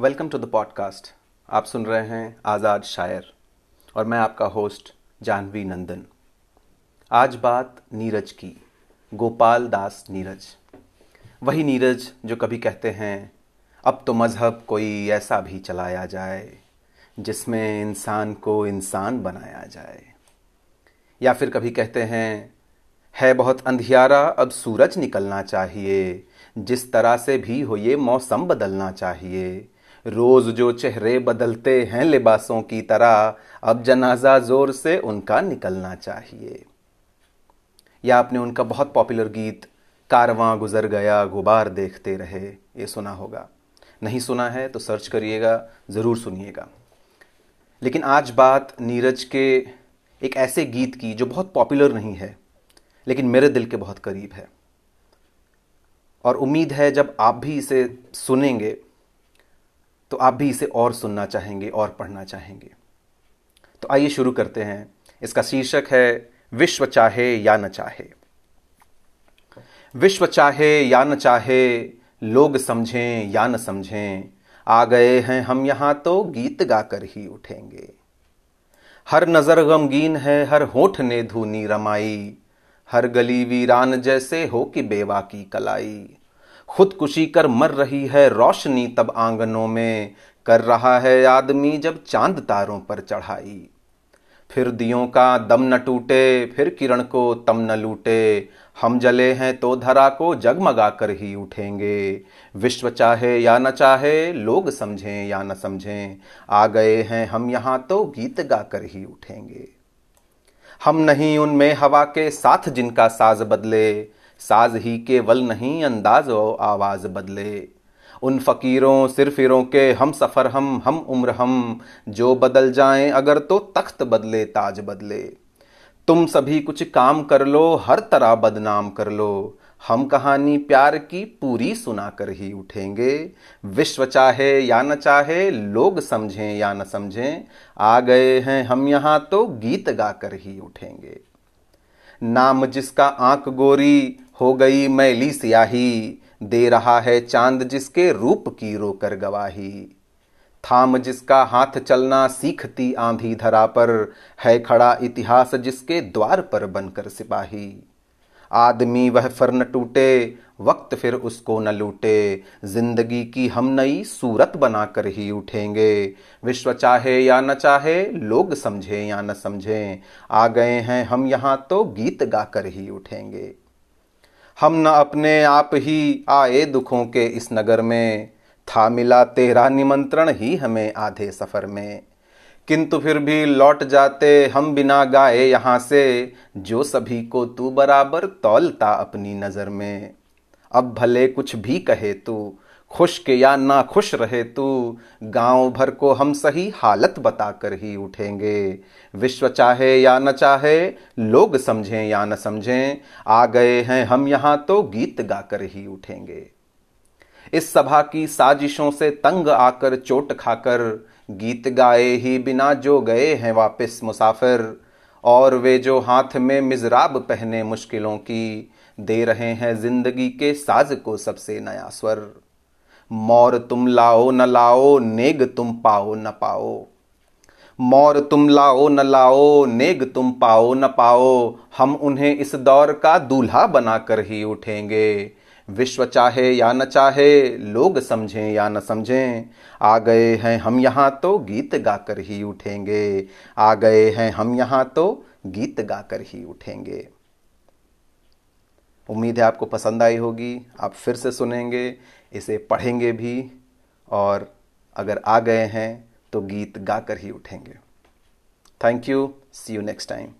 Welcome to the podcast आप सुन रहे हैं आज़ाद शायर और मैं आपका होस्ट जानवी नंदन। आज बात नीरज की, गोपाल दास नीरज। वही नीरज जो कभी कहते हैं, अब तो मज़हब कोई ऐसा भी चलाया जाए, जिसमें इंसान को इंसान बनाया जाए। या फिर कभी कहते हैं, है बहुत अंधियारा, अब सूरज निकलना चाहिए, जिस तरह से भी हो ये मौसम बदलना चाहिए रोज जो चेहरे बदलते हैं लिबासों की तरह, अब जनाजा ज़ोर से उनका निकलना चाहिए। या आपने उनका बहुत पॉपुलर गीत, कारवां गुजर गया, गुबार देखते रहे, ये सुना होगा। नहीं सुना है तो सर्च करिएगा, ज़रूर सुनिएगा। लेकिन आज बात नीरज के एक ऐसे गीत की जो बहुत पॉपुलर नहीं है, लेकिन मेरे दिल के बहुत करीब है। और उम्मीद है जब आप भी इसे सुनेंगे तो आप भी इसे और सुनना चाहेंगे, और पढ़ना चाहेंगे। तो आइए शुरू करते हैं। इसका शीर्षक है, विश्व चाहे या न चाहे। विश्व चाहे या न चाहे, लोग समझें या न समझें, आ गए हैं हम यहाँ तो गीत गाकर ही उठेंगे। हर नज़र गमगीन है, हर होठ ने धूनी रमाई, हर गली वीरान जैसे हो कि बेवा की कलाई। खुदकुशी कर मर रही है, रोशनी तब आंगनों में कर रहा है आदमी जब चाँद तारों पर चढ़ाई। फिर दियों का दम न टूटे, फिर किरण को तम न लूटे। हम जले हैं तो धरा को जगमगा कर ही उठेंगे। विश्व चाहे या न चाहे, लोग समझें या न समझें, आ गए हैं हम यहाँ तो गीत गा कर ही उठेंगे। हम नहीं उनमें हवा के साथ जिनका साज बदले साज ही केवल नहीं अंदाज व आवाज़ बदले। उन फकीरों, सिरफिरों के हम सफ़र हम हम उम्र हम, जो बदल जाएँ अगर तो तख्त बदले, ताज बदले। तुम सभी कुछ काम कर लो, हर तरह बदनाम कर लो। हम कहानी प्यार की पूरी सुना कर ही उठेंगे। विश्व चाहे या न चाहे, लोग समझें या न समझें, आ गए हैं हम यहाँ तो गीत गा कर ही उठेंगे। नाम जिसका आँख गोरी हो गई मैली सियाही, दे रहा है चाँद जिसके रूप की रोकर गवाही। थाम जिसका हाथ चलना सीखती आंधी धरा पर, है खड़ा इतिहास जिसके द्वार पर बनकर सिपाही। आदमी वह फर न टूटे, वक्त फिर उसको न लूटे। ज़िंदगी की हम नई सूरत बनाकर ही उठेंगे। विश्व चाहे या न चाहे, लोग समझे या न समझे, आ गए हैं हम यहाँ तो गीत गाकर ही उठेंगे। हम न अपने आप ही आए दुखों के इस नगर में। था मिला तेरा निमंत्रण ही हमें आधे सफ़र में। किंतु फिर भी लौट जाते हम बिना गाए यहाँ से, जो सभी को तू बराबर तौलता अपनी नज़र में। अब भले कुछ भी कहे तू खुश के या ना खुश रहे तू, गाँव भर को हम सही हालत बताकर ही उठेंगे। विश्व चाहे या न चाहे, लोग समझें या न समझें, आ गए हैं हम यहाँ तो गीत गाकर ही उठेंगे। इस सभा की साजिशों से तंग आकर चोट खाकर, गीत गाए ही बिना जो गए हैं वापस मुसाफिर, और वे जो हाथ में मिजराब पहने मुश्किलों की, दे रहे हैं ज़िंदगी के साज को सबसे नया स्वर। मोर तुम लाओ न लाओ, नेग तुम पाओ न पाओ। मोर तुम लाओ न लाओ, नेग तुम पाओ न पाओ। हम उन्हें इस दौर का दूल्हा बनाकर ही उठेंगे। विश्व चाहे या न चाहे, लोग समझें या न समझें। आ गए हैं हम यहाँ तो गीत गाकर ही उठेंगे। आ गए हैं हम यहाँ तो गीत गाकर ही उठेंगे। उम्मीद है आपको पसंद आई होगी। आप फिर से सुनेंगे। इसे पढ़ेंगे भी और अगर आ गए हैं तो गीत गाकर ही उठेंगे। Thank you see you next time